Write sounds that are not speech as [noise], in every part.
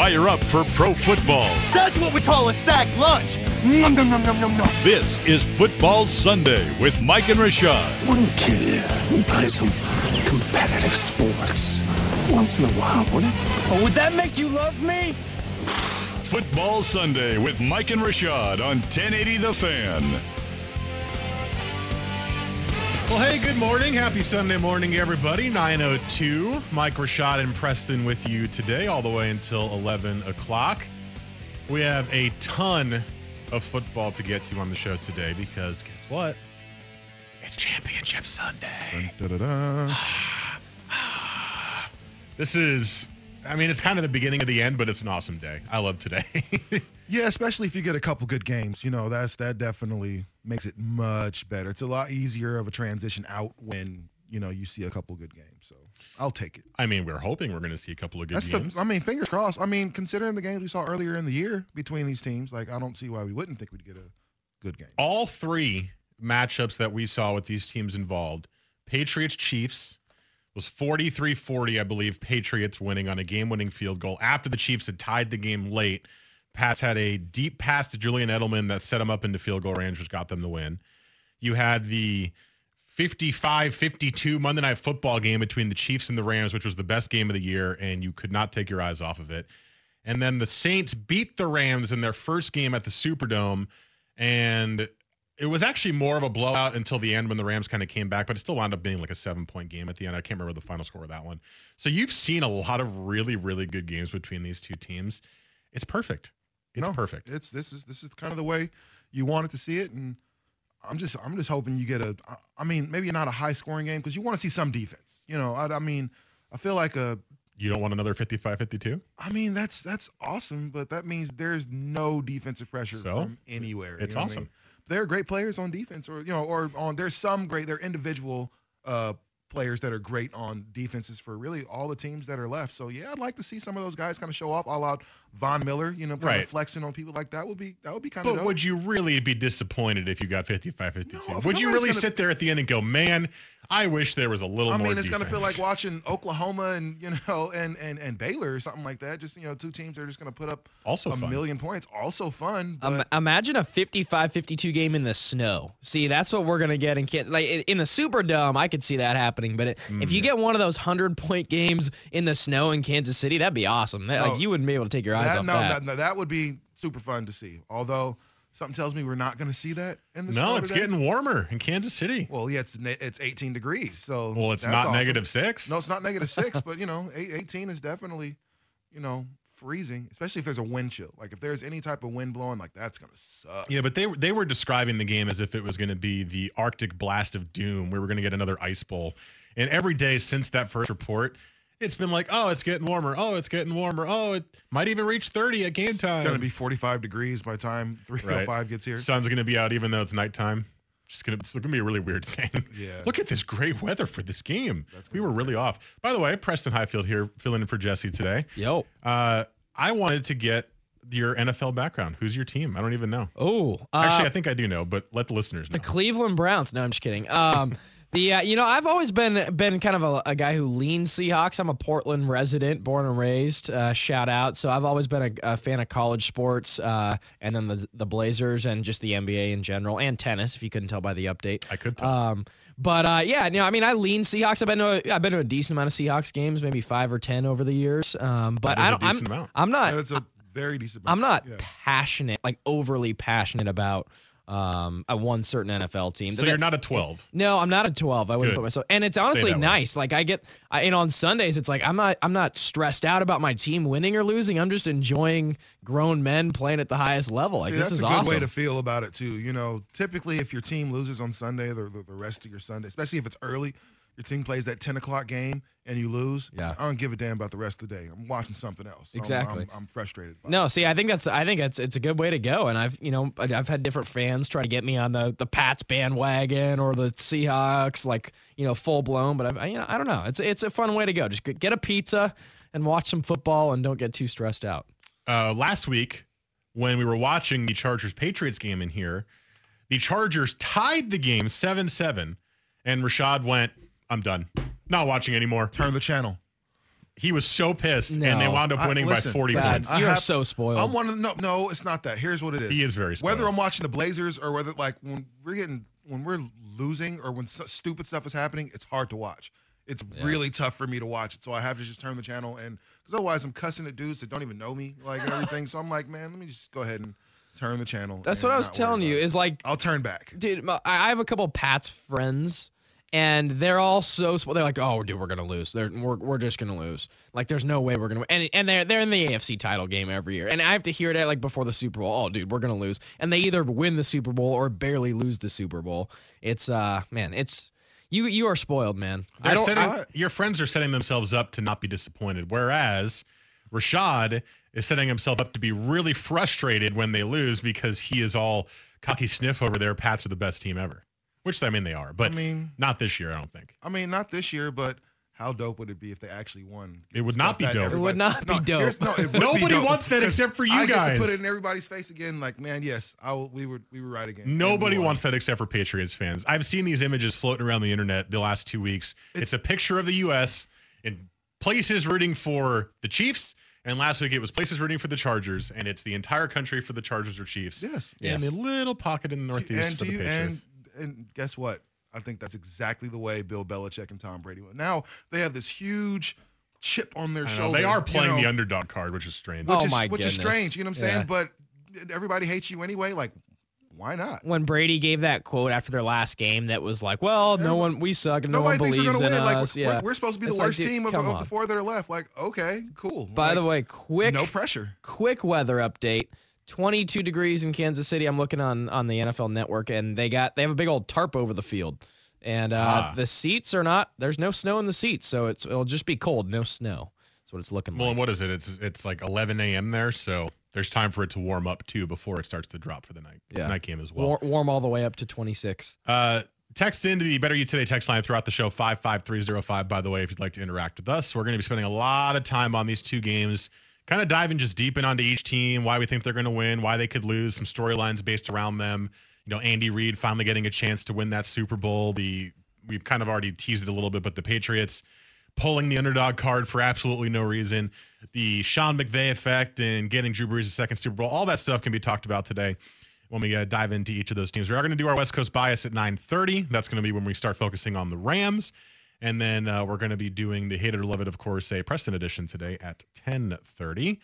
fire up for pro football. That's what we call a sack lunch. Nom, nom, nom, nom, nom, nom. This is Football Sunday with Mike and Rashad. Wouldn't kill you. We play some competitive sports once in a while, wouldn't it? Oh, would that make you love me? Football Sunday with Mike and Rashad on 1080 The Fan. Well, hey, good morning. Happy Sunday morning, everybody. 902. Mike Rashad and Preston with you today, all the way until 11 o'clock. We have a ton of football to get to on the show today because guess what? It's Championship Sunday. Da-da-da. [sighs] This is, I mean, it's kind of the beginning of the end, but it's an awesome day. I love today. [laughs] Yeah, especially if you get a couple good games, you know, that's that definitely makes it much better. It's a lot easier of a transition out when, you know, you see a couple good games. So I'll take it. I mean, we're hoping we're going to see a couple of good That's games. the I mean, fingers crossed. I mean, considering the games we saw earlier in the year between these teams, like I don't see why we wouldn't think we'd get a good game. all three matchups that we saw with these teams involved Patriots Chiefs was 43 40, I believe. Patriots winning on a game winning field goal after the Chiefs had tied the game late. Pats had a deep pass to Julian Edelman that set him up into field goal range, which got them the win. You had the 55 52 Monday Night Football game between the Chiefs and the Rams, which was the best game of the year, and you could not take your eyes off of it. And then the Saints beat the Rams in their first game at the Superdome. And it was actually more of a blowout until the end when the Rams kind of came back, but it still wound up being like a seven point game at the end. I can't remember the final score of that one. So you've seen a lot of really, really good games between these two teams. It's perfect. It's No, perfect. It's this is this is kind of the way you wanted to see it, and I'm just I'm just hoping you get a. I mean, maybe not a high scoring game because you want to see some defense. You know, I, I mean, I feel like a. You don't want another 55 52? I mean, that's that's awesome, but that means there's no defensive pressure So? from anywhere. you It's know what I awesome. There are great players on defense, or you know, or on there's some great. They're individual uh, players that are great on defenses for really all the teams that are left. So yeah, I'd like to see some of those guys kind of show off. All out Von Miller, you know, kind Right. of flexing on people like that would be that would be kind of. But would you really be disappointed if you got 55 52? No, would you really gonna- sit there at the end and go, man, I wish there was a little I more mean, it's gonna feel like watching Oklahoma and you know and and and Baylor or something like that. Just you know, two teams that are just gonna put up Also a fun. million points. Also fun, but Um, imagine a 55-52 game in the snow. See, that's what we're gonna get in Kansas. Like in the Superdome, I could see that happening. But it, if Mm. you get one of those hundred-point games in the snow in Kansas City, that'd be awesome. That- No. like you wouldn't be able to take your eyes that, off no, that. that, no, that would be super fun to see. Although something tells me we're not going to see that in the No, it's today. getting warmer in Kansas City. well. Yeah, it's ne- it's 18 degrees. So Well, it's that's not awesome. negative six. No, it's not negative six, [laughs] but you know, eight, 18 is definitely, you know, freezing. Especially if there's a wind chill. Like if there's any type of wind blowing, like that's gonna suck. Yeah, but they were they were describing the game as if it was going to be the Arctic blast of doom. We were going to get another ice bowl, and every day since that first report, it's been like, oh, it's getting warmer. Oh, it's getting warmer. Oh, it might even reach thirty at game time. It's gonna be 45 degrees by the time 305 gets here. Sun's going to be out even though it's nighttime. Just gonna, it's going to be a really weird thing. Yeah. Look at this great weather for this game. We were really off. By the way, Preston Highfield here, filling in for Jesse today. Yo. Uh, I wanted to get your NFL background. Who's your team? I don't even know. Oh, uh, Actually, I think I do know, but let the listeners know. the Cleveland Browns. No, I'm just kidding. Um, the uh, you know I've always been been kind of a, a guy who leans Seahawks. I'm a Portland resident, born and raised. Uh, shout out. So I've always been a, a fan of college sports, uh, and then the the Blazers and just the NBA in general, and tennis. If you couldn't tell by the update, I could tell. Um, but uh, yeah, you know, I mean, I lean Seahawks. I've been to a, I've been to a decent amount of Seahawks games, maybe five or ten over the years. Um, but That is I a don't. I'm, amount. I'm not. And it's a very decent. I'm not Yeah. passionate, like overly passionate about um a one certain NFL team. so The- you're not a 12. no, I'm not a 12. I wouldn't Good. put myself. And it's honestly that way. nice. Like I get, I, and on Sundays, it's like I'm not, I'm not stressed out about my team winning or losing. I'm just enjoying grown men playing at the highest level. Like See, this that's is a good awesome. way to feel about it too. You know, typically if your team loses on Sunday, the, the, the rest of your Sunday, especially if it's early, your team plays that 10 o'clock game and you lose. Yeah. I don't give a damn about the rest of the day. I'm watching something else. I'm- Exactly. I'm, I'm, frustrated. By No, see, I think that's I think that's it's a good way to go, and I've you know I- I've had different fans try to get me on the the Pats bandwagon or the Seahawks, like you know full blown. But I, you know I don't know. It's it's a fun way to go. Just get a pizza and watch some football, and don't get too stressed out. Uh, last week, when we were watching the Chargers Patriots game in here, the Chargers tied the game 7 7, and Rashad went, I'm done. Not watching anymore. Turn the channel. he was so pissed, and they wound up I- winning listen, by 40 Bad. points. I You are have- so spoiled. I'm one of the, no, no, it's not that. Here's what it is. He is very spoiled. Whether I'm watching the Blazers or whether like when we're getting when we're losing or when s- stupid stuff is happening, it's hard to watch. It's really tough for me to watch it, so I have to just turn the channel and because otherwise I'm cussing at dudes that don't even know me, like and everything. so I'm like, man, let me just go ahead and turn the channel. That's and what I was not worry telling you. about it. Is like I'll turn back. dude, my- I I have a couple Pats friends, and they're all so they're like, oh, dude, we're gonna lose. They're we're, we're just gonna lose. Like, there's no way we're gonna win. And and they're they're in the AFC title game every year, and I have to hear that like before the Super Bowl. Oh, dude, we're gonna lose, and they either win the Super Bowl or barely lose the Super Bowl. It's uh, man, it's you you are spoiled, man. I They're don't. setting, I- your friends are setting themselves up to not be disappointed, whereas Rashad is setting himself up to be really frustrated when they lose because he is all cocky sniff over there. Pats are the best team ever, which I mean they are, but I mean, not this year. I don't think. I mean, not this year, but how dope would it be if they actually won? It would not be that dope. It would not be No, dope. no, it would be Nobody dope wants that except for you I get guys. to put it in everybody's face again. Like, man, yes, I will, we were we were right again. Nobody wants that except for Patriots fans. I've seen these images floating around the internet the last two weeks. It's, a picture of the U.S. in places rooting for the Chiefs, and last week it was places rooting for the Chargers, and it's the entire country for the Chargers or Chiefs. Yes. And Yes. a little pocket in the Northeast and for do the you, Patriots. and and guess what? I think that's exactly the way Bill Belichick and Tom Brady went. Now they have this huge chip on their shoulder. they are you playing know, the underdog card, which is strange. Oh which is my which is strange. You know what I'm Yeah. saying? But everybody hates you anyway. Like, why not? when Brady gave that quote after their last game, that was like, "Well, no one, we suck, and no one believes we're gonna in win. Like, us." we're, we're supposed to be the like, worst dude, team of, of the four that are left. Like, okay, cool. By the way, quick no pressure. quick weather update 22 degrees in kansas city i'm looking on on the nfl network and they got they have a big old tarp over the field and uh Ah. the seats are not there's no snow in the seats so it's it'll just be cold no snow that's what it's looking well, like and what is it? It's it's like 11 a.m. there, so there's time for it to warm up too before it starts to drop for the night Yeah. night game as well. War- warm all the way up to 26 Uh, text into the Better You Today text line throughout the show, 55305, by the way, if you'd like to interact with us. We're going to be spending a lot of time on these two games, kind of diving just deep in onto each team, why we think they're going to win, why they could lose, some storylines based around them. You know, Andy Reid finally getting a chance to win that Super Bowl. The We've kind of already teased it a little bit, but the Patriots pulling the underdog card for absolutely no reason. The Sean McVay effect and getting Drew Brees a second Super Bowl. All that stuff can be talked about today when we uh, dive into each of those teams. We are going to do our West Coast bias at 9:30. That's going to be when we start focusing on the Rams, and then uh, we're going to be doing the hate it or love it, of course, a Preston edition today at 10:30.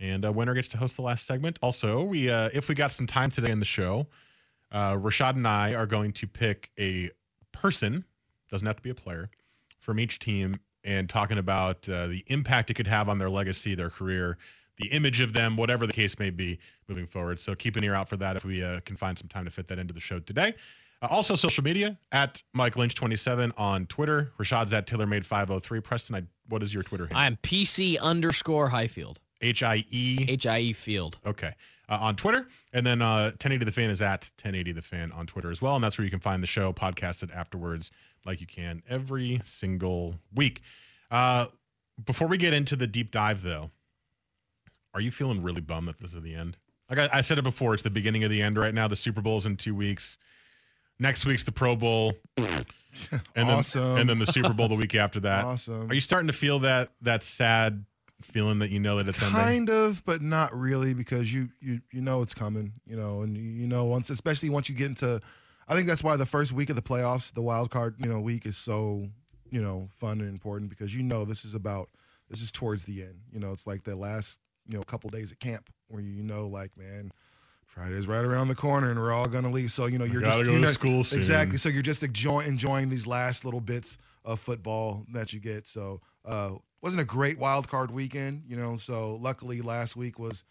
And uh, winner gets to host the last segment. Also, we uh, if we got some time today in the show, uh, Rashad and I are going to pick a person, doesn't have to be a player, from each team and talking about uh, the impact it could have on their legacy, their career, the image of them, whatever the case may be moving forward. So keep an ear out for that if we can find some time to fit that into the show today. Uh, also, social media at Mike Lynch27 on Twitter. Rashad's at TaylorMade503. Preston, I, what is your Twitter handle? i'm pc underscore highfield H I E. h-i-e field Okay. Uh, on Twitter. And then uh, 1080 The Fan is at 1080 The Fan on Twitter as well. And that's where you can find the show podcasted afterwards, like you can every single week. Uh, before we get into the deep dive, though, are you feeling really bummed that this is the end? Like I, I said it before, it's the beginning of the end right now. The Super Bowl's in two weeks. Next week's the Pro Bowl. And Awesome. then and then the Super Bowl the week after that. Awesome. Are you starting to feel that that sad feeling that you know that it's ending? kind of but not really because you you you know it's coming you know and you- you know once especially once you get into i think that's why the first week of the playoffs the wild card you know week is so you know fun and important because you know this is about this is towards the end you know it's like the last you know couple days at camp where you know like man Friday's right around the corner, and we're all gonna leave. So you know you're gotta just go you to know, school soon. exactly. So you're just enjoy, enjoying these last little bits of football that you get. So uh, wasn't a great wild card weekend, you know. So luckily last week was,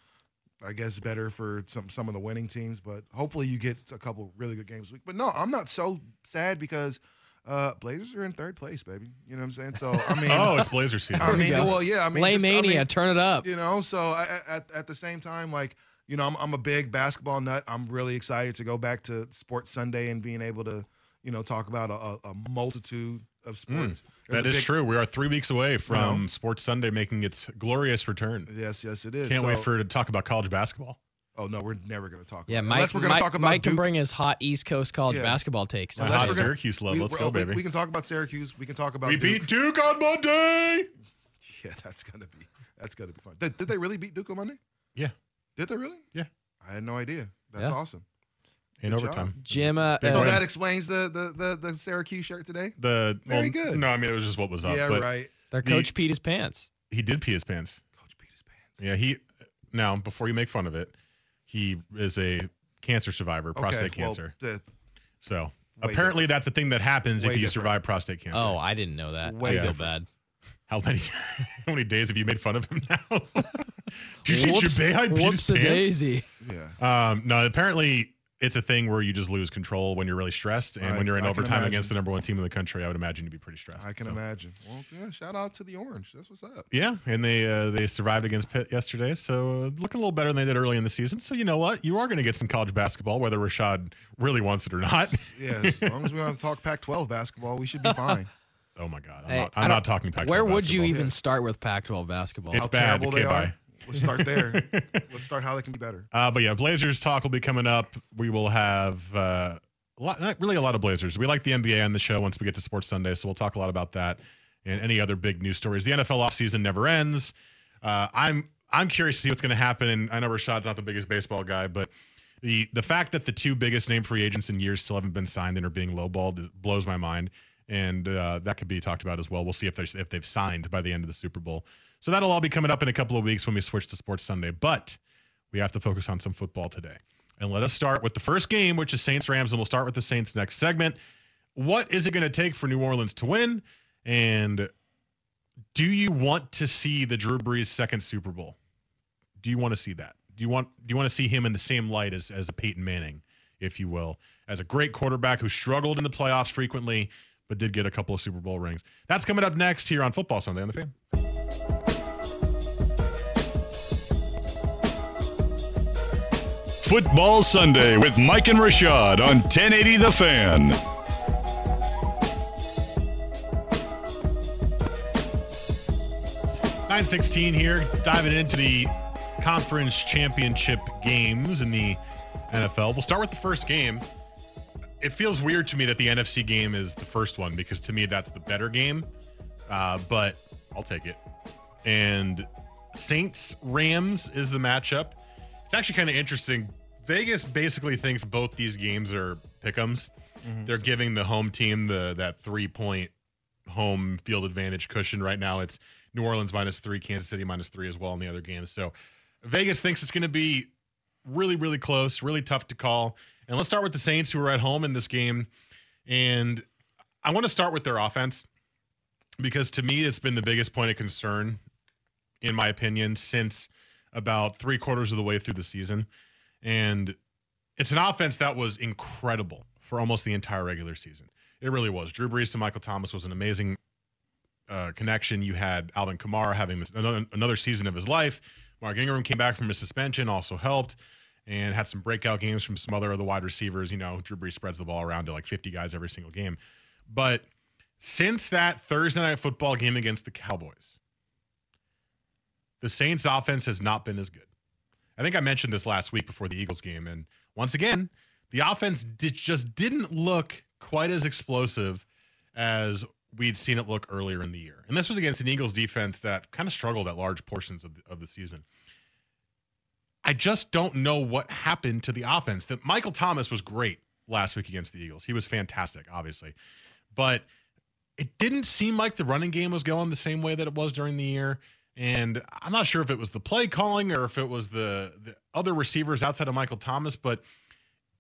I guess, better for some some of the winning teams. But hopefully you get a couple really good games this week. But no, I'm not so sad because uh, Blazers are in third place, baby. You know what I'm saying? So I [laughs] mean, Oh, it's Blazer season. I mean, well, yeah, I mean, Lay just- I mania mean, turn it up you know so I, I- at, at the same time like you know I'm, I'm a big basketball nut i'm really excited to go back to sports sunday and being able to you know talk about a, a, a multitude of sports There's Hmm. That a is big- true. We are three weeks away from know? Sports Sunday making its glorious return. yes yes it is Can't wait So- for to talk about college basketball. oh no we're never going to talk yeah about mike, unless we're going to mike, talk about mike can bring his hot east coast college Yeah. basketball takes to Unless hot gonna- Syracuse love. we, Let's we- go, we- baby. we can talk about syracuse we can talk about We Duke. beat Duke on Monday. [laughs] Yeah, that's gonna be that's gonna be fun. Did, did they really beat Duke on Monday? Yeah. Did they really? Yeah. I had no idea. That's Yeah. awesome. In Good overtime. job. Jim, uh, Big So uh, win. that explains the the the, the Syracuse shirt today. The Very well, good. No, I mean it was just what was up. yeah, but right. their the- coach peed his pants. He did pee his pants. Coach beat his pants. Yeah, he now before you make fun of it, he is a cancer survivor, prostate well, cancer. the- So Way apparently that's a thing that happens Way if you different. survive prostate cancer. Oh, I didn't know that. Way I feel different. bad. how many [laughs] how many days have you made fun of him now? [laughs] Did you see Whoops- Jabei peed his whoops a pants? daisy. yeah. Um, no, apparently it's a thing where you just lose control when you're really stressed, and I- when you're in I overtime imagine. against the number one team in the country, I would imagine you'd be pretty stressed. I can So, imagine. Well, yeah, shout out to the Orange. That's what's up. Yeah, and they uh, they survived against Pitt yesterday, so uh, looking a little better than they did early in the season. So you know what, you are going to get some college basketball, whether Rashad really wants it or not. [laughs] Yeah, as long as we don't talk Pac-12 basketball, we should be [laughs] fine. oh my God, I'm Hey, not, I I'm don't- talking Pac-12 Where would you even Yeah. start with Pac-12 basketball? It's how bad. terrible Okay, they bye. are. Let's start there. [laughs] Let's start how they can be better. Uh, but yeah, Blazers talk will be coming up. We will have uh, a lot, not really a lot of Blazers. We like the NBA on the show once we get to Sports Sunday, so we'll talk a lot about that and any other big news stories. The NFL offseason never ends. Uh, I'm I'm curious to see what's going to happen. And I know Rashad's not the biggest baseball guy, but the the fact that the two biggest name free agents in years still haven't been signed and are being lowballed blows my mind. And uh, that could be talked about as well. We'll see if they if they've signed by the end of the Super Bowl. So that'll all be coming up in a couple of weeks when we switch to Sports Sunday. But we have to focus on some football today. And let us start with the first game, which is Saints Rams, and we'll start with the Saints next segment. What is it going to take for New Orleans to win? And do you want to see the Drew Brees second Super Bowl? Do you want to see that? Do you want do you want to see him in the same light as as a Peyton Manning, if you will, as a great quarterback who struggled in the playoffs frequently, but did get a couple of Super Bowl rings? That's coming up next here on Football Sunday on the Fan. Football Sunday with Mike and Rashad on 1080 The Fan. Nine sixteen here, diving into the conference championship games in the NFL. We'll start with the first game. It feels weird to me that the NFC game is the first one because to me that's the better game, uh, but I'll take it. And Saints Rams is the matchup. It's actually kind of interesting. Vegas basically thinks both these games are pick'ems. Mm-hmm. They're giving the home team the that three point home field advantage cushion right now. It's New Orleans minus three, Kansas City minus three as well in the other games. So Vegas thinks it's going to be really, really close, really tough to call. And let's start with the Saints who are at home in this game. And I want to start with their offense because to me, it's been the biggest point of concern, in my opinion, since about three quarters of the way through the season. And it's an offense that was incredible for almost the entire regular season. It really was. Drew Brees to Michael Thomas was an amazing uh, connection. You had Alvin Kamara having this, another, another season of his life. Mark Ingram came back from his suspension, also helped, and had some breakout games from some other of the wide receivers. You know, Drew Brees spreads the ball around to like 50 guys every single game. But since that Thursday night football game against the Cowboys, the Saints offense has not been as good. I think I mentioned this last week before the Eagles game. And once again, the offense just didn't look quite as explosive as we'd seen it look earlier in the year. And this was against an Eagles defense that kind of struggled at large portions of the, of the season. I just don't know what happened to the offense. That Michael Thomas was great last week against the Eagles. He was fantastic, obviously. But it didn't seem like the running game was going the same way that it was during the year. And I'm not sure if it was the play calling or if it was the, the other receivers outside of Michael Thomas, but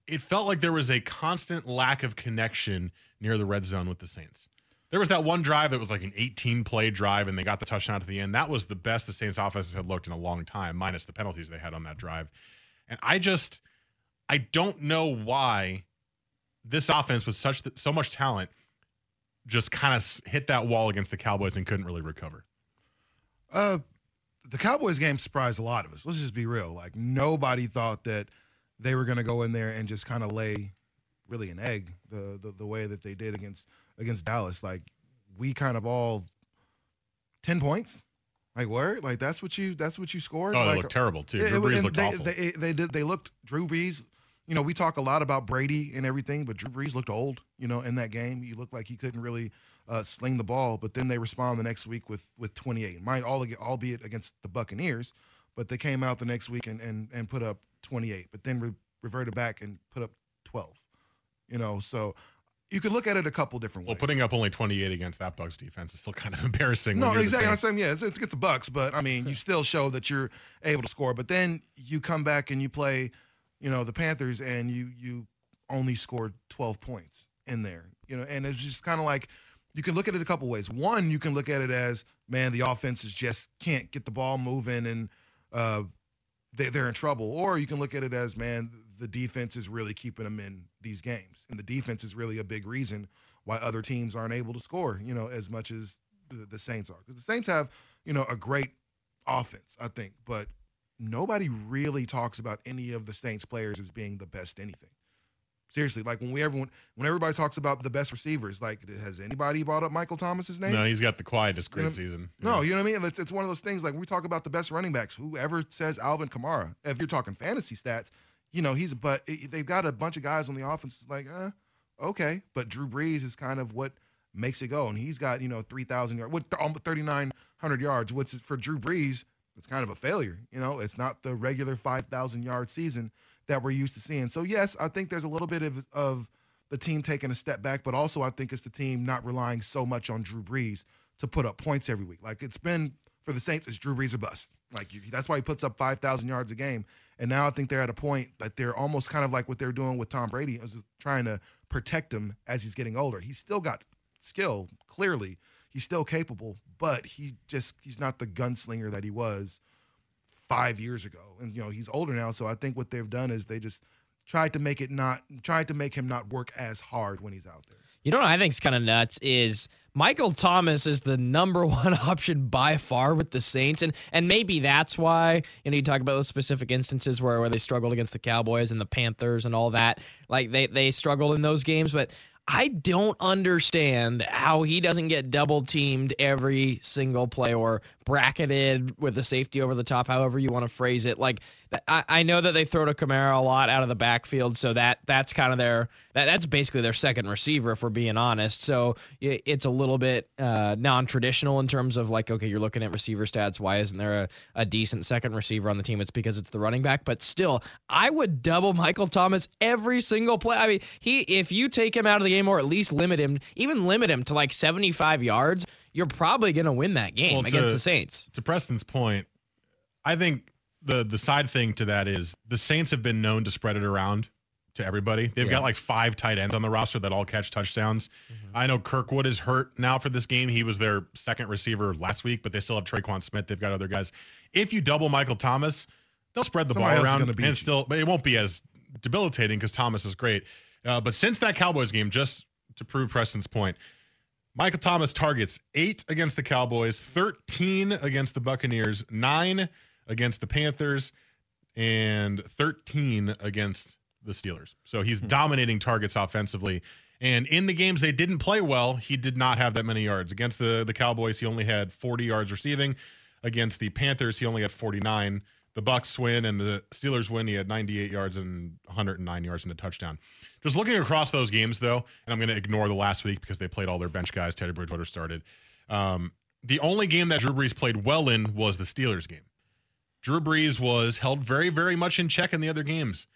it felt like there was a constant lack of connection near the red zone with the Saints. There was that one drive that was like an 18 play drive, and they got the touchdown at the end. That was the best the Saints offenses had looked in a long time, minus the penalties they had on that drive. And I just, I don't know why this offense with such so much talent just kind of hit that wall against the Cowboys and couldn't really recover. Uh, the Cowboys game surprised a lot of us. Let's just be real. Like nobody thought that they were going to go in there and just kind of lay really an egg the, the the way that they did against against Dallas. Like we kind of all ten points. Like where? Like that's what you that's what you scored. Oh, they like, looked terrible too. it- Drew Brees looked they, awful. They, they did. They looked. Drew Brees. You know, we talk a lot about Brady and everything, but Drew Brees looked old. You know, in that game, he looked like he couldn't really uh, sling the ball, but then they respond the next week with with 28. Might all albeit against the Buccaneers, but they came out the next week and and, and put up 28, but then re- reverted back and put up 12. You know, so you could look at it a couple different ways. Well, putting up only 28 against that Bucks defense is still kind of [laughs] embarrassing. No, exactly. I'm saying, yeah, it's, it's against the Bucks, but I mean, you still show that you're able to score. But then you come back and you play, you know, the Panthers, and you you only scored 12 points in there. You know, and it's just kind of like you can look at it a couple ways. One, you can look at it as, man, the offenses just can't get the ball moving and uh, they, they're in trouble. Or you can look at it as, man, the defense is really keeping them in these games, and the defense is really a big reason why other teams aren't able to score, you know, as much as the, the Saints are. Because the Saints have, you know, a great offense, I think, but nobody really talks about any of the Saints players as being the best anything. Seriously, like when we everyone when everybody talks about the best receivers, like has anybody brought up Michael Thomas's name? No, he's got the quietest You know, great season. No, you know what I mean? It's, it's one of those things like when we talk about the best running backs, whoever says Alvin Kamara, if you're talking fantasy stats, you know, he's, but it- they've got a bunch of guys on the offense, like, uh, okay. But Drew Brees is kind of what makes it go. And he's got, you know, 3,000 yards, what, almost 3,900 yards, What's for Drew Brees, it's kind of a failure. You know, it's not the regular 5,000 yard season that we're used to seeing. So, yes, I think there's a little bit of, of the team taking a step back, but also I think it's the team not relying so much on Drew Brees to put up points every week. Like it's been for the Saints, it's Drew Brees or bust. Like you, that's why he puts up 5,000 yards a game. And now I think they're at a point that they're almost kind of like what they're doing with Tom Brady, is trying to protect him as he's getting older. He's still got skill, clearly. He's still capable, but he just he's not the gunslinger that he was five years ago. And you know, he's older now, so I think what they've done is they just tried to make it not tried to make him not work as hard when he's out there. You know what I think's kind of nuts is Michael Thomas is the number [laughs] one option by far with the Saints, and and maybe that's why you know you talk about those specific instances where where they struggled against the Cowboys and the Panthers and all that, like they they struggled in those games, but. I don't understand how he doesn't get double teamed every single play or bracketed with a safety over the top, however you want to phrase it. Like I, I know that they throw to Kamara a lot out of the backfield, so that that's kind of their that, that's basically their second receiver, if we're being honest. So it, it's a little bit uh, non-traditional in terms of like, okay, you're looking at receiver stats. Why isn't there a, a decent second receiver on the team? It's because it's the running back. But still, I would double Michael Thomas every single play. I mean, he if you take him out of the game or at least limit him, even limit him to like 75 yards, you're probably going to win that game Well, to- against the Saints. to Preston's point, I think the the side thing to that is the Saints have been known to spread it around to everybody. They've Yeah. got like five tight ends on the roster that all catch touchdowns. I know Kirkwood is hurt now for this game. He was their second receiver last week, but they still have Tre'Quan Smith. They've got other guys. If you double Michael Thomas, they'll spread the Somebody ball around you. and still, but it won't be as debilitating because Thomas is great. Uh, but since that Cowboys game, just to prove Preston's point, Michael Thomas targets eight against the Cowboys, 13 against the Buccaneers, nine against the Panthers, and 13 against the Steelers. So he's dominating targets offensively. And in the games they didn't play well, he did not have that many yards. Against the, the Cowboys, he only had 40 yards receiving. Against the Panthers, he only had 49. The Bucks win and the Steelers win. He had 98 yards and 109 yards and a touchdown. Just looking across those games, though, and I'm going to ignore the last week because they played all their bench guys. Teddy Bridgewater started. Um, the only game that Drew Brees played well in was the Steelers game. Drew Brees was held very, very much in check in the other games.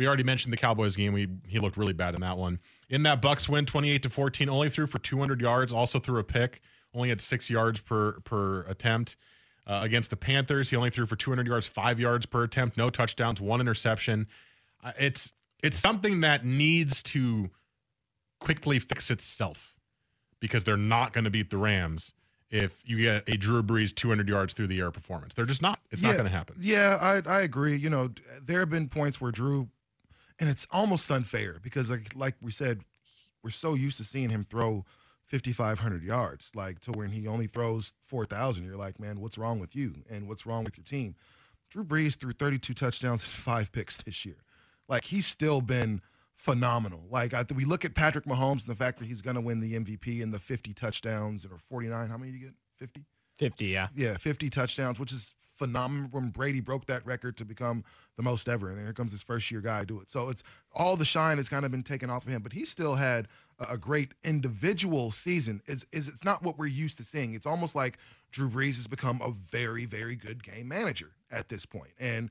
We already mentioned the Cowboys game. We he looked really bad in that one. In that Bucks win, 28 to 14, only threw for 200 yards, also threw a pick, only had six yards per per attempt. Uh, against the Panthers, he only threw for 200 yards, five yards per attempt, no touchdowns, one interception. Uh, it's it's something that needs to quickly fix itself because they're not going to beat the Rams if you get a Drew Brees 200 yards through the air performance. They're just not. It's not going to happen. Yeah, I I agree. You know, there have been points where Drew, and it's almost unfair because like like we said, we're so used to seeing him throw 5,500 yards, like to when he only throws 4,000. You're like, man, what's wrong with you and what's wrong with your team? Drew Brees threw 32 touchdowns and [laughs] five picks this year. Like he's still been phenomenal. Like I, we look at Patrick Mahomes and the fact that he's going to win the MVP and the 50 touchdowns or 49. How many did you get? 50. 50, yeah. Yeah, 50 touchdowns, which is phenomenal. When Brady broke that record to become the most ever, and here comes his first year guy do it. So it's all the shine has kind of been taken off of him, but he still had a great individual season is is it's not what we're used to seeing. It's almost like Drew Brees has become a very very good game manager at this point. And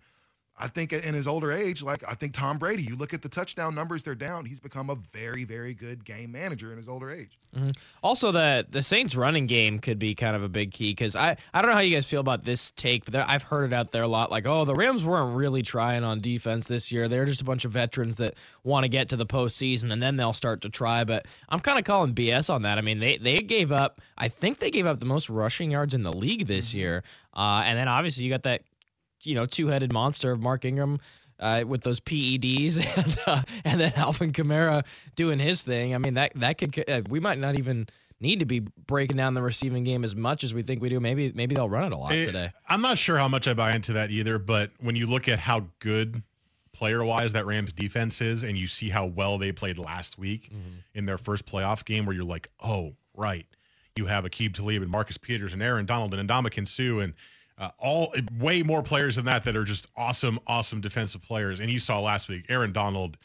I think in his older age, like I think Tom Brady, you look at the touchdown numbers, they're down. He's become a very, very good game manager in his older age. Mm-hmm. Also, the the Saints running game could be kind of a big key because I, I don't know how you guys feel about this take, but I've heard it out there a lot. Like, oh, the Rams weren't really trying on defense this year. They're just a bunch of veterans that want to get to the postseason and then they'll start to try. But I'm kind of calling BS on that. I mean, they they gave up. I think they gave up the most rushing yards in the league this mm-hmm. year. Uh, and then obviously you got that you know two-headed monster of Mark Ingram uh, with those PEDs [laughs] and uh, and then Alvin Kamara doing his thing. I mean that that could uh, we might not even need to be breaking down the receiving game as much as we think we do. Maybe maybe they'll run it a lot it, today. I'm not sure how much I buy into that either, but when you look at how good player wise that Rams defense is and you see how well they played last week mm-hmm. in their first playoff game where you're like, "Oh, right. You have Aqib Talib and Marcus Peters and Aaron Donald and Ndamukong Suh and uh, all way more players than that that are just awesome, awesome defensive players. And you saw last week, Aaron Donald.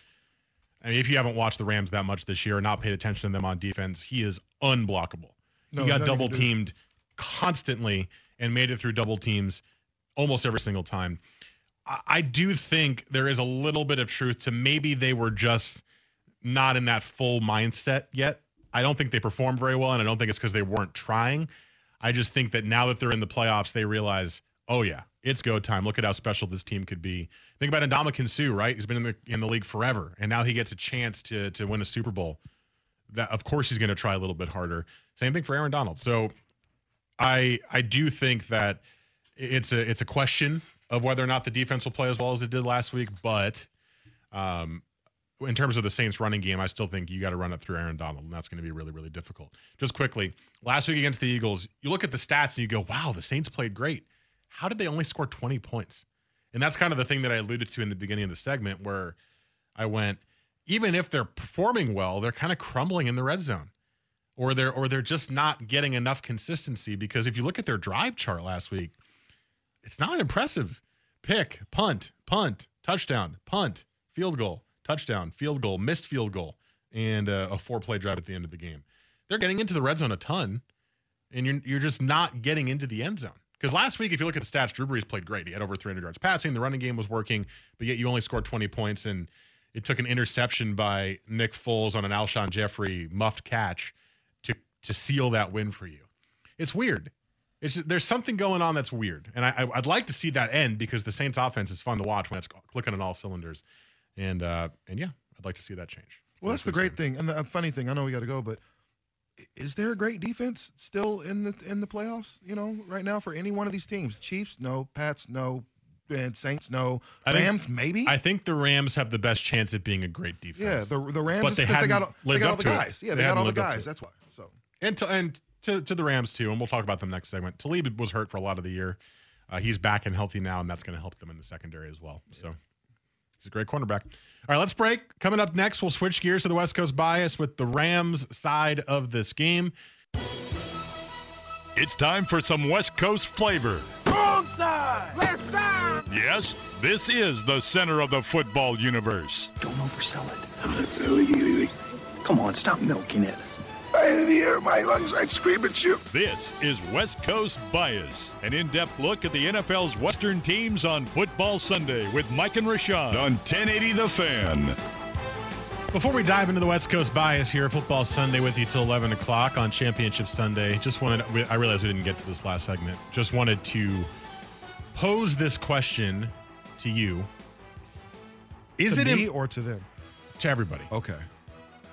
I mean, if you haven't watched the Rams that much this year or not paid attention to them on defense, he is unblockable. No, he got double teamed constantly and made it through double teams almost every single time. I, I do think there is a little bit of truth to maybe they were just not in that full mindset yet. I don't think they performed very well, and I don't think it's because they weren't trying. I just think that now that they're in the playoffs, they realize, oh yeah, it's go time. Look at how special this team could be. Think about Ndamukong Suh, right? He's been in the in the league forever, and now he gets a chance to to win a Super Bowl. That of course he's going to try a little bit harder. Same thing for Aaron Donald. So, I I do think that it's a it's a question of whether or not the defense will play as well as it did last week, but um, in terms of the Saints running game, I still think you got to run it through Aaron Donald, and that's going to be really, really difficult. Just quickly, last week against the Eagles, you look at the stats and you go, wow, the Saints played great. How did they only score 20 points? And that's kind of the thing that I alluded to in the beginning of the segment where I went, even if they're performing well, they're kind of crumbling in the red zone. Or they're or they're just not getting enough consistency because if you look at their drive chart last week, it's not impressive. Pick, punt, punt, touchdown, punt, field goal touchdown, field goal, missed field goal, and uh, a four play drive at the end of the game. They're getting into the red zone a ton, and you're, you're just not getting into the end zone. Because last week, if you look at the stats, Drew Brees played great. He had over 300 yards passing. The running game was working, but yet you only scored 20 points, and it took an interception by Nick Foles on an Alshon Jeffery muffed catch to to seal that win for you. It's weird. It's there's something going on that's weird, and I, I'd like to see that end because the Saints' offense is fun to watch when it's clicking on all cylinders. And uh, and yeah, I'd like to see that change. Well, that's, the great thing, and the funny thing. I know we got to go, but is there a great defense still in the in the playoffs? You know, right now for any one of these teams, Chiefs, no, Pats, no, and Saints, no, Rams, think, maybe. I think the Rams have the best chance at being a great defense. Yeah, the the Rams, but they, they got they got all the guys. It. Yeah, they, they got all the guys. That's why. So and to and to to the Rams too, and we'll talk about them next segment. Talib was hurt for a lot of the year. Uh, he's back and healthy now, and that's going to help them in the secondary as well. So he's a great cornerback. All right, let's break. Coming up next, we'll switch gears to the West Coast bias with the Rams side of this game. It's time for some West Coast flavor. Wrong side! Left side! Yes, this is the center of the football universe. Don't oversell it. I'm not selling anything. Come on, stop milking it. I had the air in my lungs, I'd scream at you. This is West Coast Bias, an in depth look at the NFL's Western teams on Football Sunday with Mike and Rashad on 1080 The Fan. Before we dive into the West Coast bias here, Football Sunday with you till 11 o'clock on Championship Sunday. Just wanted, I realized we didn't get to this last segment. Just wanted to pose this question to you. Is to it me Im- or to them? To everybody. Okay.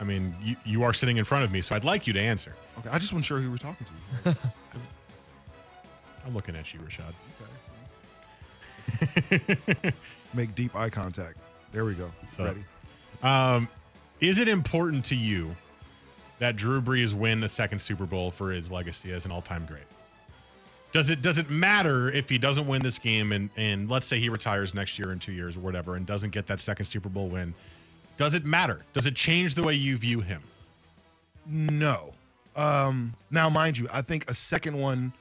I mean, you, you are sitting in front of me, so I'd like you to answer. Okay, I just wasn't sure who were talking to. [laughs] I'm looking at you, Rashad. Okay. Make deep eye contact. There we go. So, Ready. Um, is it important to you that Drew Brees win the second Super Bowl for his legacy as an all-time great? Does it does it matter if he doesn't win this game and and let's say he retires next year in two years or whatever and doesn't get that second Super Bowl win? Does it matter? Does it change the way you view him? No. Um, now, mind you, I think a second one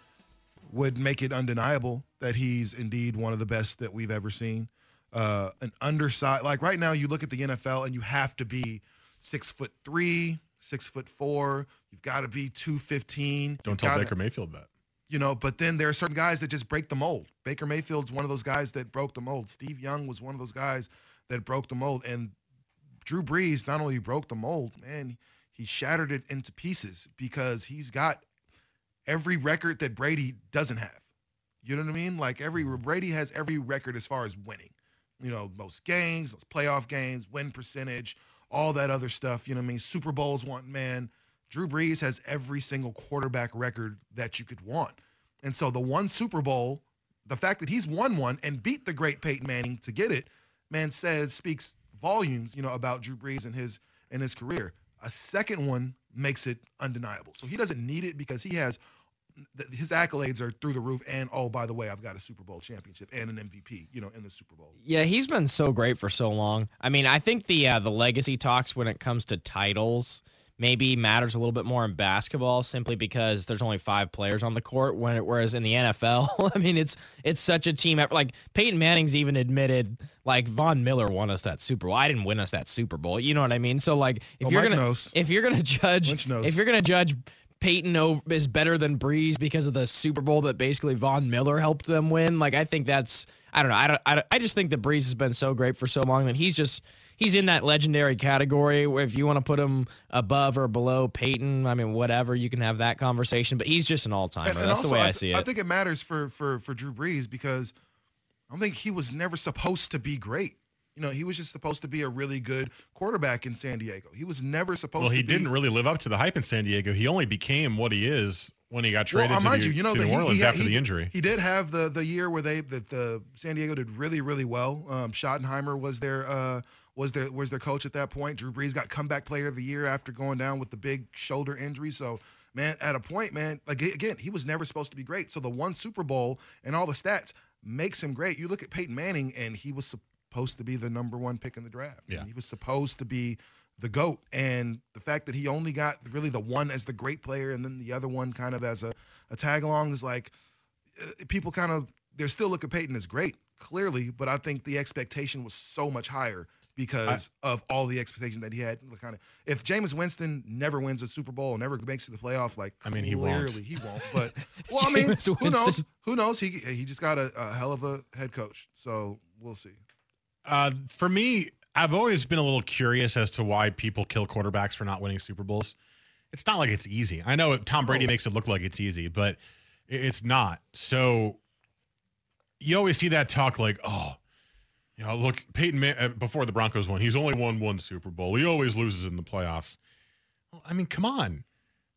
would make it undeniable that he's indeed one of the best that we've ever seen. Uh, an undersized, like right now, you look at the NFL and you have to be six foot three, six foot four. You've got to be 215. Don't You've tell gotta- Baker Mayfield that. you know, but then there are certain guys that just break the mold. Baker Mayfield's one of those guys that broke the mold. Steve Young was one of those guys that broke the mold. And Drew Brees not only broke the mold, man, he shattered it into pieces because he's got every record that Brady doesn't have. You know what I mean? Like every Brady has every record as far as winning. You know, most games, most playoff games, win percentage, all that other stuff. You know what I mean? Super Bowls want man. Drew Brees has every single quarterback record that you could want. And so the one Super Bowl, the fact that he's won one and beat the great Peyton Manning to get it, man says speaks volumes, you know, about Drew Brees and his and his career. A second one makes it undeniable. So he doesn't need it because he has his accolades are through the roof. And oh, by the way, I've got a Super Bowl championship and an MVP, you know, in the Super Bowl. Yeah, he's been so great for so long. I mean, I think the uh, the legacy talks when it comes to titles maybe matters a little bit more in basketball simply because there's only five players on the court when it, whereas in the NFL, [laughs] I mean it's it's such a team effort. Like Peyton Manning's even admitted like Von Miller won us that Super Bowl. I didn't win us that Super Bowl. You know what I mean? So like if Well, you're Mike going to knows. if you're to judge if you're to judge Peyton over, is better than Brees because of the Super Bowl that basically Von Miller helped them win. Like I think that's I don't know. I don't, I, don't, I just think that Brees has been so great for so long that he's just he's in that legendary category. Where if you want to put him above or below Peyton, I mean whatever, you can have that conversation. But he's just an all timer. And- and That's the also, way I, th- see it. I think it matters for for for Drew Brees because I don't think he was never supposed to be great. You know, he was just supposed to be a really good quarterback in San Diego. He was never supposed to be Well, he didn't really live up to the hype in San Diego. He only became what he is when he got traded uh, to, mind the, you, you know to that New he- Orleans he, after he- the injury. He did have the the year where they that the San Diego did really really well. Um, Schottenheimer was their uh, was their was their coach at that point. Drew Brees got comeback player of the year after going down with the big shoulder injury. So man, at a point, man, like again, he was never supposed to be great. So the one Super Bowl and all the stats makes him great. You look at Peyton Manning, and he was supposed to be the number one pick in the draft. Yeah. He was supposed to be the goat and the fact that he only got really the one as the great player and then the other one kind of as a, a tag along is like uh, people kind of they're still look at Peyton as great clearly but I think the expectation was so much higher because of all the expectation that he had kind of if Jameis Winston never wins a Super Bowl never makes it to the playoff like I mean, he won't. he won't but [laughs] well I mean Jameis who knows who knows he he just got a, a hell of a head coach so we'll see Uh, for me, I've always been a little curious as to why people kill quarterbacks for not winning Super Bowls. It's not like it's easy. I know Tom Brady makes it look like it's easy, but it's not. So you always see that talk like, oh, you know, look, Peyton Man- uh, before the Broncos won, he's only won one Super Bowl. He always loses in the playoffs. Well, I mean, come on.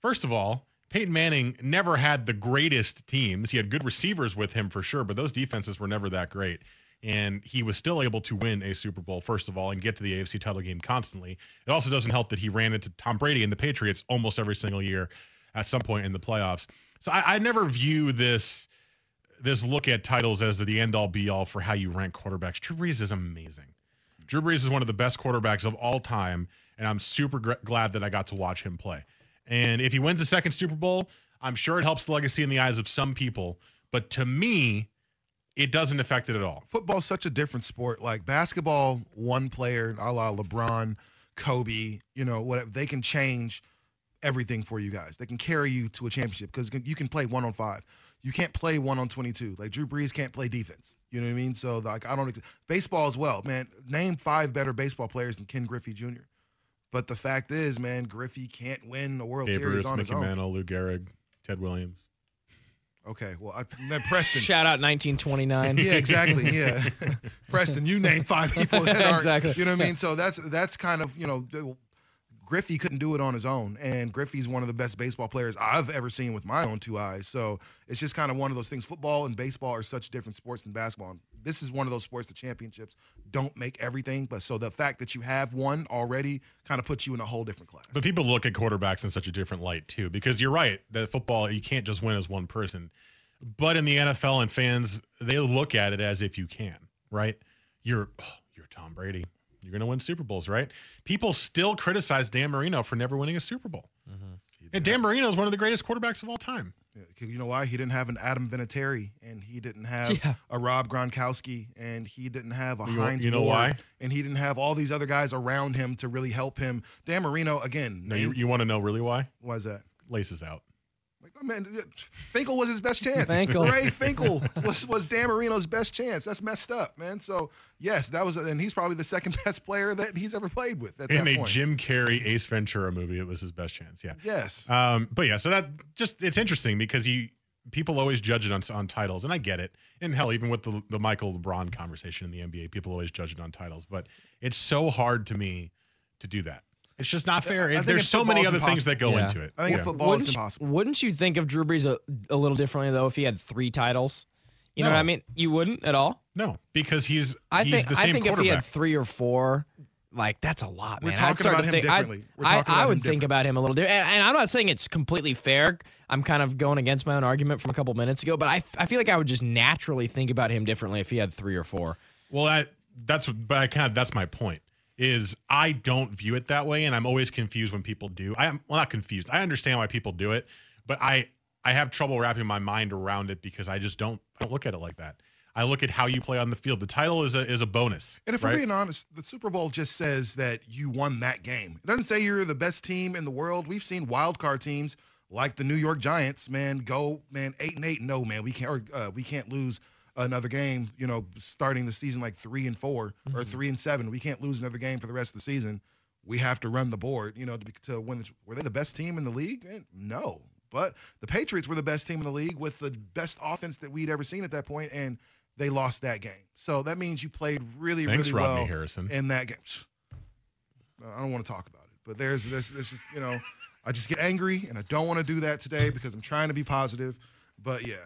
First of all, Peyton Manning never had the greatest teams. He had good receivers with him for sure, but those defenses were never that great. And he was still able to win a Super Bowl, first of all, and get to the AFC title game constantly. It also doesn't help that he ran into Tom Brady and the Patriots almost every single year at some point in the playoffs. So I, I never view this this look at titles as the end all be all for how you rank quarterbacks. Drew Brees is amazing. Drew Brees is one of the best quarterbacks of all time, and I'm super gr- glad that I got to watch him play. And if he wins a second Super Bowl, I'm sure it helps the legacy in the eyes of some people. But to me, it doesn't affect it at all. football's such a different sport. Like basketball, one player, a la LeBron, Kobe, you know, whatever, they can change everything for you guys. They can carry you to a championship because you can play one on five. You can't play one on 22. Like Drew Brees can't play defense. You know what I mean? So like I don't ex- baseball as well, man. Name five better baseball players than Ken Griffey Jr. But the fact is, man, Griffey can't win a World Babe Series Ruth, on Mickey his own. Mantle, Lou Gehrig, Ted Williams. Okay, well, I, then Preston. Shout out 1929. Yeah, exactly. Yeah, [laughs] Preston, you name five people that are Exactly. You know what I mean? So that's that's kind of you know, the- Griffey couldn't do it on his own, and Griffey's one of the best baseball players I've ever seen with my own two eyes. So it's just kind of one of those things. Football and baseball are such different sports than basketball. And this is one of those sports. The championships don't make everything, but so the fact that you have one already kind of puts you in a whole different class. But people look at quarterbacks in such a different light too, because you're right that football you can't just win as one person. But in the NFL and fans, they look at it as if you can, right? You're oh, you're Tom Brady. You're going to win Super Bowls, right? People still criticize Dan Marino for never winning a Super Bowl. he And Dan Marino is one of the greatest quarterbacks of all time. You know why? He didn't have an Adam Vinatieri, and he didn't have [laughs] Yeah. a Rob Gronkowski, and he didn't have a You- Hines you know Ward, why? and he didn't have all these other guys around him to really help him. Dan Marino, again, No, you, you want to know really why? why is that? Laces out. Like, man, Finkel was his best chance. Finkel. Ray Finkel was, was Dan Marino's best chance. That's messed up, man. So yes, that was, and he's probably the second best player that he's ever played with at In that a point. Jim Carrey Ace Ventura movie, it was his best chance. Yeah. yes, Um, but yeah, so that just it's interesting because you people always judge it on on titles, and I get it. And hell, even with the the Michael LeBron conversation in the NBA, people always judge it on titles. But it's so hard to me to do that. It's just not fair. I think There's so many other it's things that go Yeah. into it. I think Yeah. football wouldn't, it's you- impossible. wouldn't you think of Drew Brees a, a little differently though if he had three titles? You know what I mean? You wouldn't at all. No, because he's I he's think the I think if he had three or four, like that's a lot, man. We're talking about him think, I- differently. We're I, talking I about would him think about him a little different, and, and I'm not saying it's completely fair. I'm kind of going against my own argument from a couple minutes ago, but I I feel like I would just naturally think about him differently if he had three or four. Well, that that's but I kind of that's my point. Is I don't view it that way, and I'm always confused when people do. I am well, not confused. I understand why people do it, but I I have trouble wrapping my mind around it because I just don't I don't look at it like that. I look at how you play on the field. The title is a is a bonus. And if right? we're being honest, the Super Bowl just says that you won that game. It doesn't say you're the best team in the world. We've seen wild card teams like the New York Giants, man, go man eight and eight. No, man, we can't. Or, uh, we can't lose another game. You know, starting the season like three and 4 or three and seven. We can't lose another game for the rest of the season. We have to run the board. You know, to, be- to win. The, were they the best team in the league? Eh, No, but the Patriots were the best team in the league with the best offense that we'd ever seen at that point, and they lost that game. So that means you played really, Thanks, really Rodney well Harrison. in that game. I don't want to talk about it, but there's this, this is, you know, I just get angry and I don't want to do that today because I'm trying to be positive. But yeah,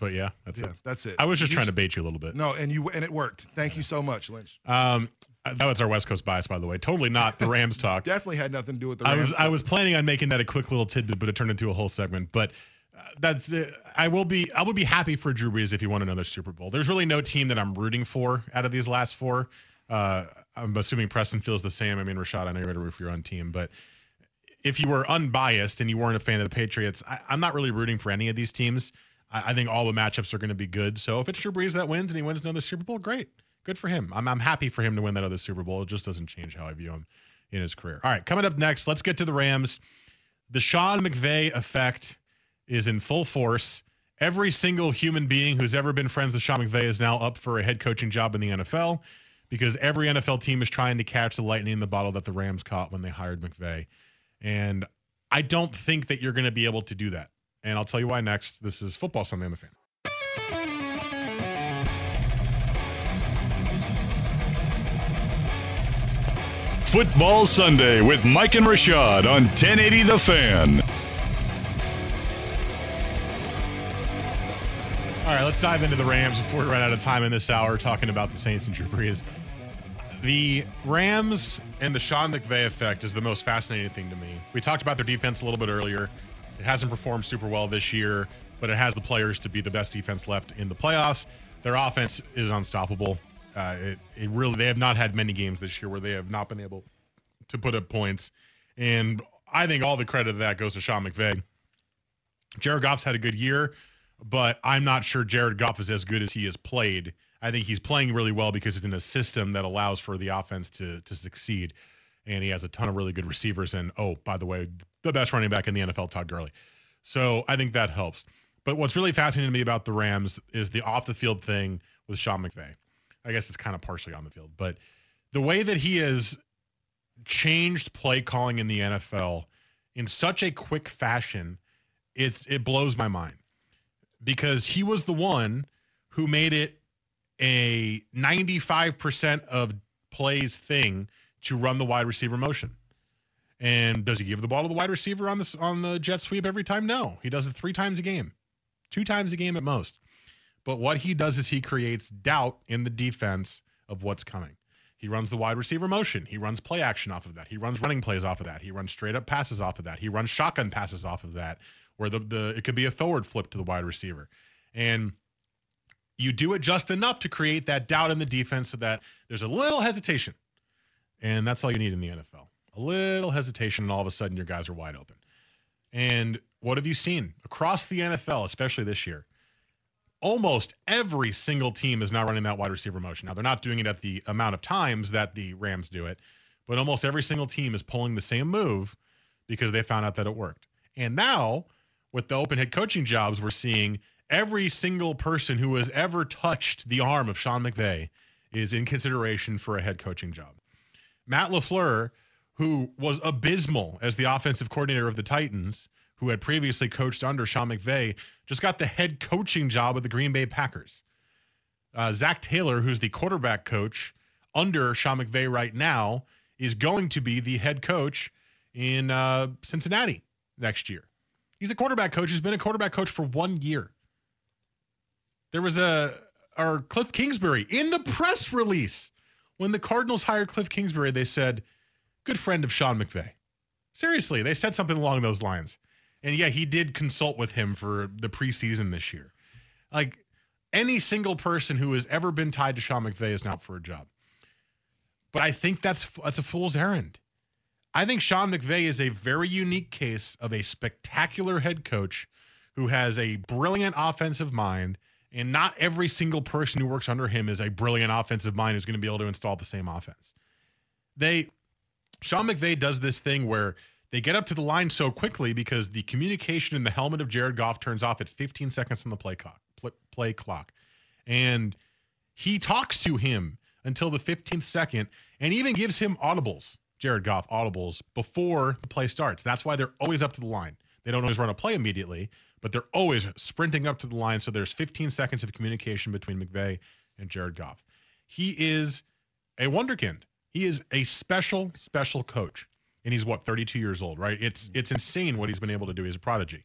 but yeah, that's yeah, it. that's it. I was just You trying to bait you a little bit. No, and you and it worked. Thank you so much, Lynch. Um, that was our West Coast bias, by the way. Totally not the Rams [laughs] talk. Definitely had nothing to do with the I Rams. was I was planning on making that a quick little tidbit, but it turned into a whole segment. But uh, that's uh, I will be I will be happy for Drew Brees if he won another Super Bowl. There's really no team that I'm rooting for out of these last four. Uh, I'm assuming Preston feels the same. I mean, Rashad, I know you're going to root for your own team, but if you were unbiased and you weren't a fan of the Patriots, I, I'm not really rooting for any of these teams. I, I think all the matchups are going to be good. So if it's Drew Brees that wins and he wins another Super Bowl, great, good for him. I'm I'm happy for him to win that other Super Bowl. It just doesn't change how I view him in his career. All right, coming up next, let's get to the Rams. The Sean McVay effect is in full force. Every single human being who's ever been friends with Sean McVay is now up for a head coaching job in the NFL because every NFL team is trying to catch the lightning in the bottle that the Rams caught when they hired McVay. And I don't think that you're going to be able to do that. And I'll tell you why next. This is Football Sunday on the Fan. Football Sunday with Mike and Rashad on 1080 The Fan. All right, let's dive into the Rams before we run out of time in this hour talking about the Saints and Drew Brees. The Rams and the Sean McVay effect is the most fascinating thing to me. We talked about their defense a little bit earlier. It hasn't performed super well this year, but it has the players to be the best defense left in the playoffs. Their offense is unstoppable. Uh, it, it really they have not had many games this year where they have not been able to put up points, and I think all the credit of that goes to Sean McVay. Jared Goff's had a good year, but I'm not sure Jared Goff is as good as he has played. I think he's playing really well because it's in a system that allows for the offense to to succeed. And he has a ton of really good receivers. And oh, by the way, the best running back in the NFL, Todd Gurley. So I think that helps. But what's really fascinating to me about the Rams is the off the field thing with Sean McVay. I guess it's kind of partially on the field, but the way that he has changed play calling in the NFL in such a quick fashion, it's it blows my mind because he was the one who made it a 95% of plays thing to run the wide receiver motion. And does he give the ball to the wide receiver on the on the jet sweep every time? No. He does it 3 times a game. 2 times a game at most. But what he does is he creates doubt in the defense of what's coming. He runs the wide receiver motion. He runs play action off of that. He runs running plays off of that. He runs straight up passes off of that. He runs shotgun passes off of that, where the, the it could be a forward flip to the wide receiver. And you do it just enough to create that doubt in the defense so that there's a little hesitation. And that's all you need in the NFL. A little hesitation, and all of a sudden your guys are wide open. And what have you seen across the NFL, especially this year? Almost every single team is now running that wide receiver motion. Now, they're not doing it at the amount of times that the Rams do it, but almost every single team is pulling the same move because they found out that it worked. And now, with the open head coaching jobs, we're seeing every single person who has ever touched the arm of Sean McVay is in consideration for a head coaching job. Matt LaFleur, who was abysmal as the offensive coordinator of the Titans, who had previously coached under Sean McVay, just got the head coaching job with the Green Bay Packers. Uh, Zac Taylor, who's the quarterback coach under Sean McVay right now, is going to be the head coach in uh, Cincinnati next year. He's a quarterback coach He's been a quarterback coach for one year. There was a or Cliff Kingsbury in the press release when the Cardinals hired Cliff Kingsbury. They said, "Good friend of Sean McVay." Seriously, they said something along those lines. And yeah, he did consult with him for the preseason this year. Like any single person who has ever been tied to Sean McVay is not for a job. But I think that's that's a fool's errand. I think Sean McVay is a very unique case of a spectacular head coach who has a brilliant offensive mind, and not every single person who works under him is a brilliant offensive mind who's going to be able to install the same offense. They Sean McVay does this thing where they get up to the line so quickly because the communication in the helmet of Jared Goff turns off at 15 seconds on the play clock. Play clock. And he talks to him until the 15th second and even gives him audibles, Jared Goff audibles, before the play starts. That's why they're always up to the line. They don't always run a play immediately, but they're always sprinting up to the line. So there's 15 seconds of communication between McVay and Jared Goff. He is a wonderkind. He is a special, special coach. And he's what, 32 years old, right? It's mm-hmm. it's insane what he's been able to do. He's a prodigy.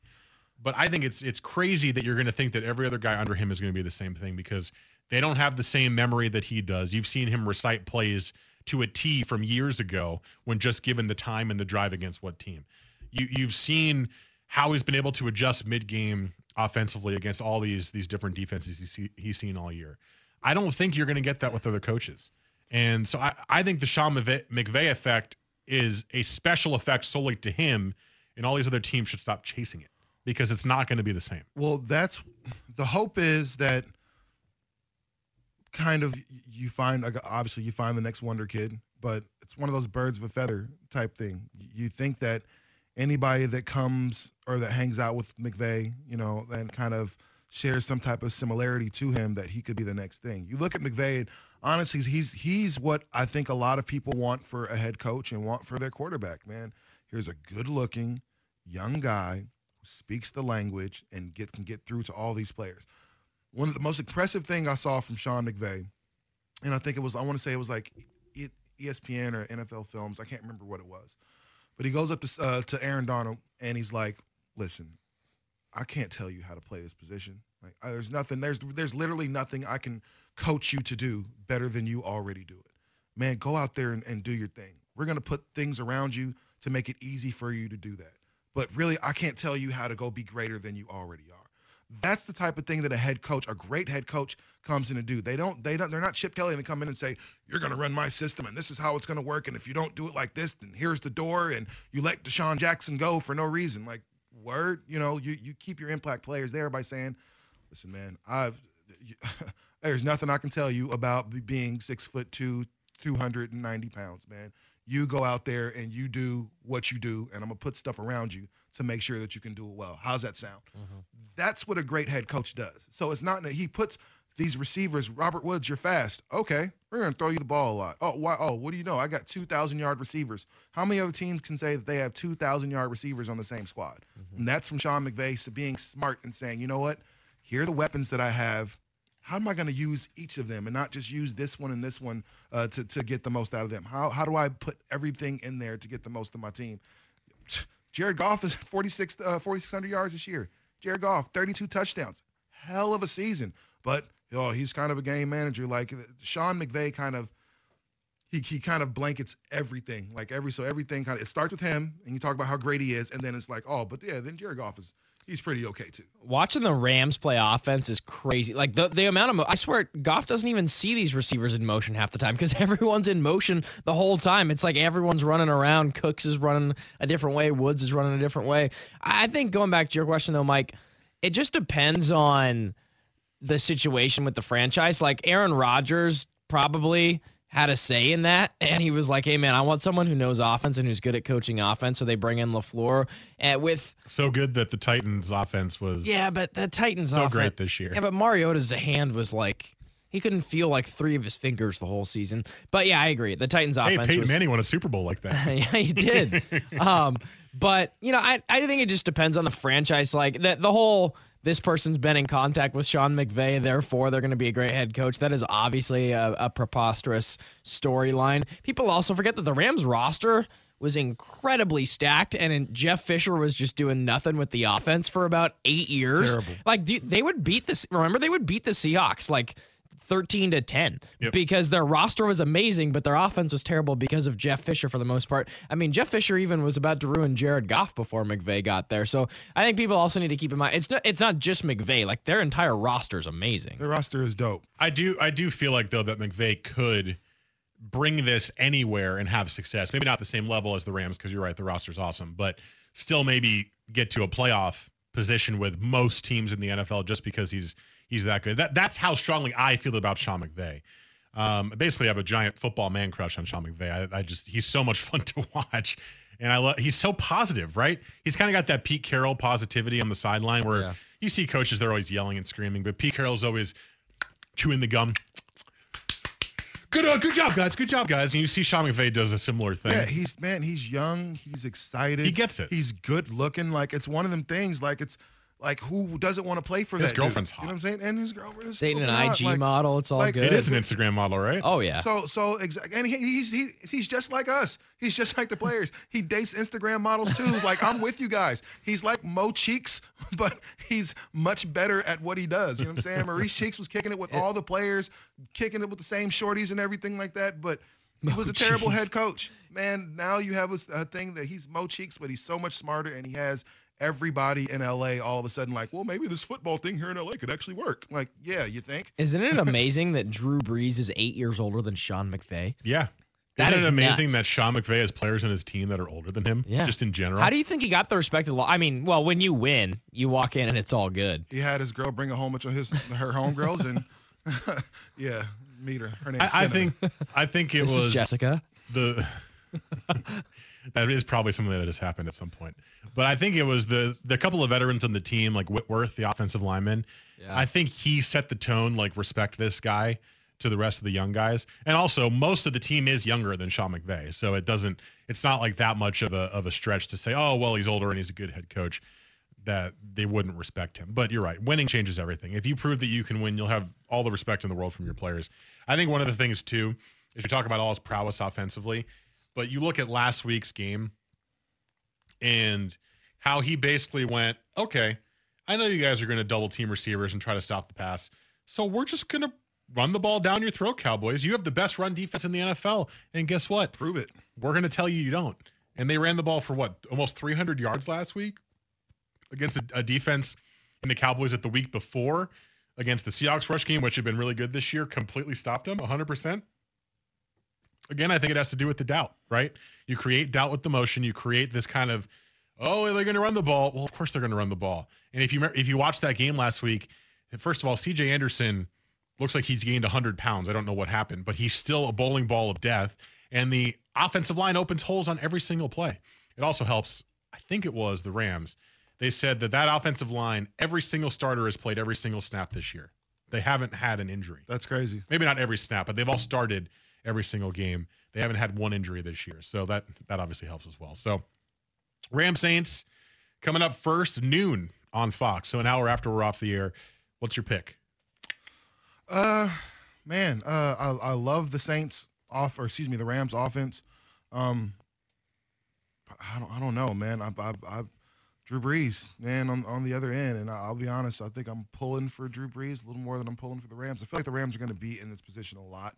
But I think it's it's crazy that you're going to think that every other guy under him is going to be the same thing because they don't have the same memory that he does. You've seen him recite plays to a T from years ago when just given the time and the drive against what team. You you've seen how he's been able to adjust mid-game offensively against all these these different defenses he's, see, he's seen all year. I don't think you're going to get that with other coaches. And so I, I think the Sean McVay effect is a special effect solely to him, and all these other teams should stop chasing it because it's not going to be the same. Well, that's the hope is that kind of you find obviously you find the next wonder kid, but it's one of those birds of a feather type thing. You think that anybody that comes or that hangs out with McVay, you know, and kind of shares some type of similarity to him that he could be the next thing. You look at McVay, and honestly, he's he's what I think a lot of people want for a head coach and want for their quarterback, man. Here's a good-looking young guy who speaks the language and get can get through to all these players one of the most impressive thing I saw from Sean McVay, and I think it was I want to say it was like ESPN or NFL Films. I can't remember what it was, but he goes up to uh, to Aaron Donald and he's like, "Listen, I can't tell you how to play this position. Like, there's nothing. There's there's literally nothing I can coach you to do better than you already do it. Man, go out there and, and do your thing. We're gonna put things around you to make it easy for you to do that. But really, I can't tell you how to go be greater than you already are." That's the type of thing that a head coach, a great head coach, comes in to do. They don't, they don't, they're not Chip Kelly and they come in and say, "You're to run my system and this is how it's to work." And if you don't do it like this, then here's the door. And you let DeSean Jackson go for no reason. Like word, you know, you you keep your impact players there by saying, "Listen, man, I've." [laughs] there's nothing I can tell you about being six foot two, 290 pounds, man. You go out there and you do what you do, and I'm gonna put stuff around you to make sure that you can do it well. How's that sound? Mm-hmm. That's what a great head coach does. So it's not that he puts these receivers, Robert Woods, you're fast. Okay, we're gonna throw you the ball a lot. Oh, why? Oh, what do you know? I got 2,000 yard receivers. How many other teams can say that they have 2,000 yard receivers on the same squad? Mm-hmm. And that's from Sean McVay so being smart and saying, you know what? Here are the weapons that I have how am I going to use each of them and not just use this one and this one uh, to, to get the most out of them? How, how do I put everything in there to get the most of my team? [sniffs] Jared Goff is [laughs] 46, uh, 4,600 yards this year. Jared Goff, 32 touchdowns. Hell of a season. But oh, he's kind of a game manager. Like Sean McVay kind of he, he kind of blankets everything. Like every so everything kind of it starts with him and you talk about how great he is, and then it's like, oh, but yeah, then Jared Goff is he's pretty okay too. Watching the Rams play offense is crazy. Like the the amount of mo- I swear Goff doesn't even see these receivers in motion half the time because [laughs] everyone's in motion the whole time. It's like everyone's running around. Cooks is running a different way. Woods is running a different way. I think going back to your question though, Mike, it just depends on the situation with the franchise. Like Aaron Rodgers probably had a say in that, [laughs] and he was like, "Hey man, I want someone who knows offense and who's good at coaching offense." So they bring in Lafleur and with So good that the Titans offense was yeah, but the Titans so offense, great this year. Yeah, but Mariota's hand was like he couldn't feel like three of his fingers the whole season. But yeah, I agree. The Titans offense. hey, Peyton was Manning won a Super Bowl like that. [laughs] yeah, he did. [laughs] um, but you know, I I think it just depends on the franchise. Like the the whole this person's been in contact with Sean McVay, therefore they're going to be a great head coach. That is obviously a, a preposterous storyline. People also forget that the Rams roster was incredibly stacked, and Jeff Fisher was just doing nothing with the offense for about eight years. Terrible. Like they would beat this. Remember, they would beat the Seahawks like. 13 to 10 Yep. because their roster was amazing, but their offense was terrible because of Jeff Fisher for the most part. I mean, Jeff Fisher even was about to ruin Jared Goff before McVay got there. So I think people also need to keep in mind it's not it's not just McVay. Like their entire roster is amazing. Their roster is dope. I do I do feel like though that McVay could bring this anywhere and have success. Maybe not the same level as the Rams because you're right, the roster's awesome, but still maybe get to a playoff position with most teams in the NFL just because he's he's that good. That that's how strongly I feel about Sean McVay. Um, basically, I have a giant football man crush on Sean McVay. I, I just he's so much [laughs] fun to watch, and I love he's so positive, right? He's kind of got that Pete Carroll positivity on the sideline where Yeah. you see coaches they're always yelling and screaming, but Pete Carroll's always chewing the gum. Good, uh, good job, guys. Good job, guys. And you see Sean McVay does a similar thing. Yeah, he's man, he's young, he's excited. He gets it. He's good looking. Like it's one of them things. Like it's like who doesn't want to play for His that? girlfrine's dude? You know what I'm saying? And his girlfriend is Dating an hot. IG Like, model, it's all like, good. it is an Instagram model, right? Oh yeah. So so exactly, and he, he's he, he's just like us. He's just like the players. He dates Instagram models too. He's like I'm with you guys. He's like Mo Cheeks, [laughs] but he's much better at what he does. You know what I'm saying? [laughs] Maurice Cheeks was kicking it with all the players, kicking it with the same shorties and everything like that. But he was a terrible Cheeks. head coach. Man, now you have a, a thing that he's Mo Cheeks, but he's so much smarter, and he has everybody in LA all of a sudden like, well, maybe this football thing here in LA could actually work. Like, yeah, you think? Isn't it [laughs] amazing that Drew Brees is eight years older than Sean McVay? Yeah. That Isn't is it amazing nuts. that Sean McVay has players in his team that are older than him? Yeah. Just in general. How do you think he got the respect of the law? I mean, well, when you win, you walk in and it's all good. he had his girl bring a whole bunch of his her homegirls and [laughs] yeah, meet her. Her name's I, I think I think it This was is Jessica. the [laughs] that is probably something that has happened at some point. But I think it was the the couple of veterans on the team, like Whitworth, the offensive lineman. Yeah. I think he set the tone, like respect this guy to the rest of the young guys. And also most of the team is younger than Sean McVay. So it doesn't it's not like that much of a of a stretch to say, oh well he's older and he's a good head coach. That they wouldn't respect him. But you're right. Winning changes everything. If you prove that you can win, you'll have all the respect in the world from your players. I think one of the things too is we talk about all his prowess offensively, but you look at last week's game and how he basically went, okay, I know you guys are going to double team receivers and try to stop the pass. So we're just going to run the ball down your throat, Cowboys. You have the best run defense in the NFL. And guess what? prove it. We're going to tell you you don't. And they ran the ball for what? Almost 300 yards last week against a, a defense in the Cowboys at the week before against the Seahawks rush game, which had been really good this year, completely stopped them 100%. Again, I think it has to do with the doubt, right? You create doubt with the motion. You create this kind of, oh, they're going to run the ball. Well, of course they're going to run the ball. And if you if you watch that game last week, first of all, C.J. Anderson looks like he's gained 100 pounds. I don't know what happened, but he's still a bowling ball of death. And the offensive line opens holes on every single play. It also helps. I think it was the Rams. They said that that offensive line, every single starter has played every single snap this year. They haven't had an injury That's crazy. maybe not every snap, but they've all started every single game. They haven't had one injury this year, so that that obviously helps as well. So, Ram Saints coming up first noon on Fox. So an hour after we're off the air. What's your pick? Uh, man, uh, I, I love the Saints off, or excuse me, the Rams offense. Um, I don't, I don't know, man. I, I, I, Drew Brees, man, on on the other end, and I'll be honest, I think I'm pulling for Drew Brees a little more than I'm pulling for the Rams. I feel like the Rams are going to be in this position a lot,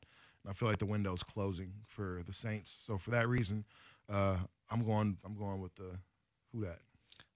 I feel like the window's closing for the Saints. So for that reason, uh, I'm going, I'm going with the who that.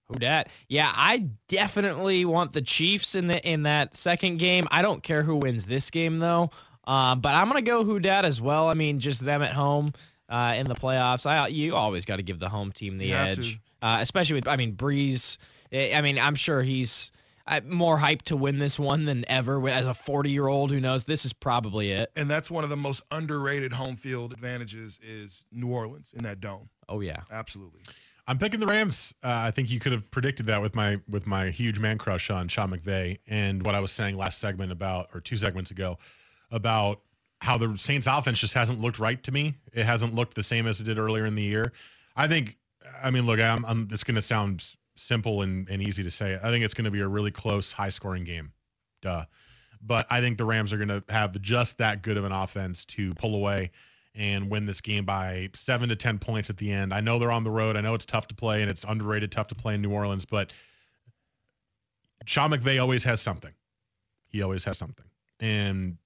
Who dat? Yeah, I definitely want the Chiefs in the in that second game. I don't care who wins this game though. Uh, but I'm gonna go who dat as well. I mean, just them at home uh, in the playoffs. I you always got to give the home team the You edge, uh, especially with I mean Brees. I I mean, I'm sure he's uh, more hyped to win this one than ever. As a 40 year old who knows this is probably it. And that's one of the most underrated home field advantages is New Orleans in that dome. Oh yeah. Absolutely. I'm picking the Rams. Uh, I think you could have predicted that with my with my huge man crush on Sean McVay and what I was saying last segment about or two segments ago about how the Saints offense just hasn't looked right to me. It hasn't looked the same as it did earlier in the year. I think I mean look, I'm, I'm it's going to sound s- simple and, and easy to say. I think it's going to be a really close, high scoring game. Duh. But I think the Rams are going to have just that good of an offense to pull away and win this game by seven to 10 points at the end. I know they're on the road. I know it's tough to play and it's underrated, tough to play in New Orleans, but Sean McVay always has something. He always has something. And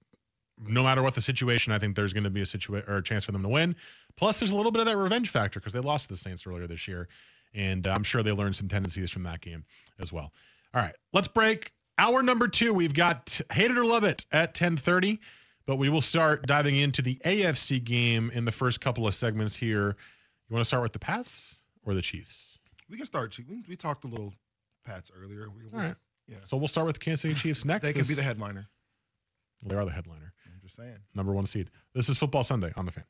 no matter what the situation, I think there's going to be a situation or a chance for them to win. Plus, there's a little bit of that revenge factor because they lost to the Saints earlier this year. And I'm sure they learned some tendencies from that game as well. All right, let's break. Hour number two, we've got Hate It or Love It at 1030. But we will start diving into the AFC game in the first couple of segments here. You want to start with the Pats or the Chiefs? We can start. We, we talked a little Pats earlier. We, All right. Yeah. So we'll start with the Kansas City Chiefs next. They can be the headliner. They are the headliner, I'm just saying. number one seed. This is Football Sunday on the fan.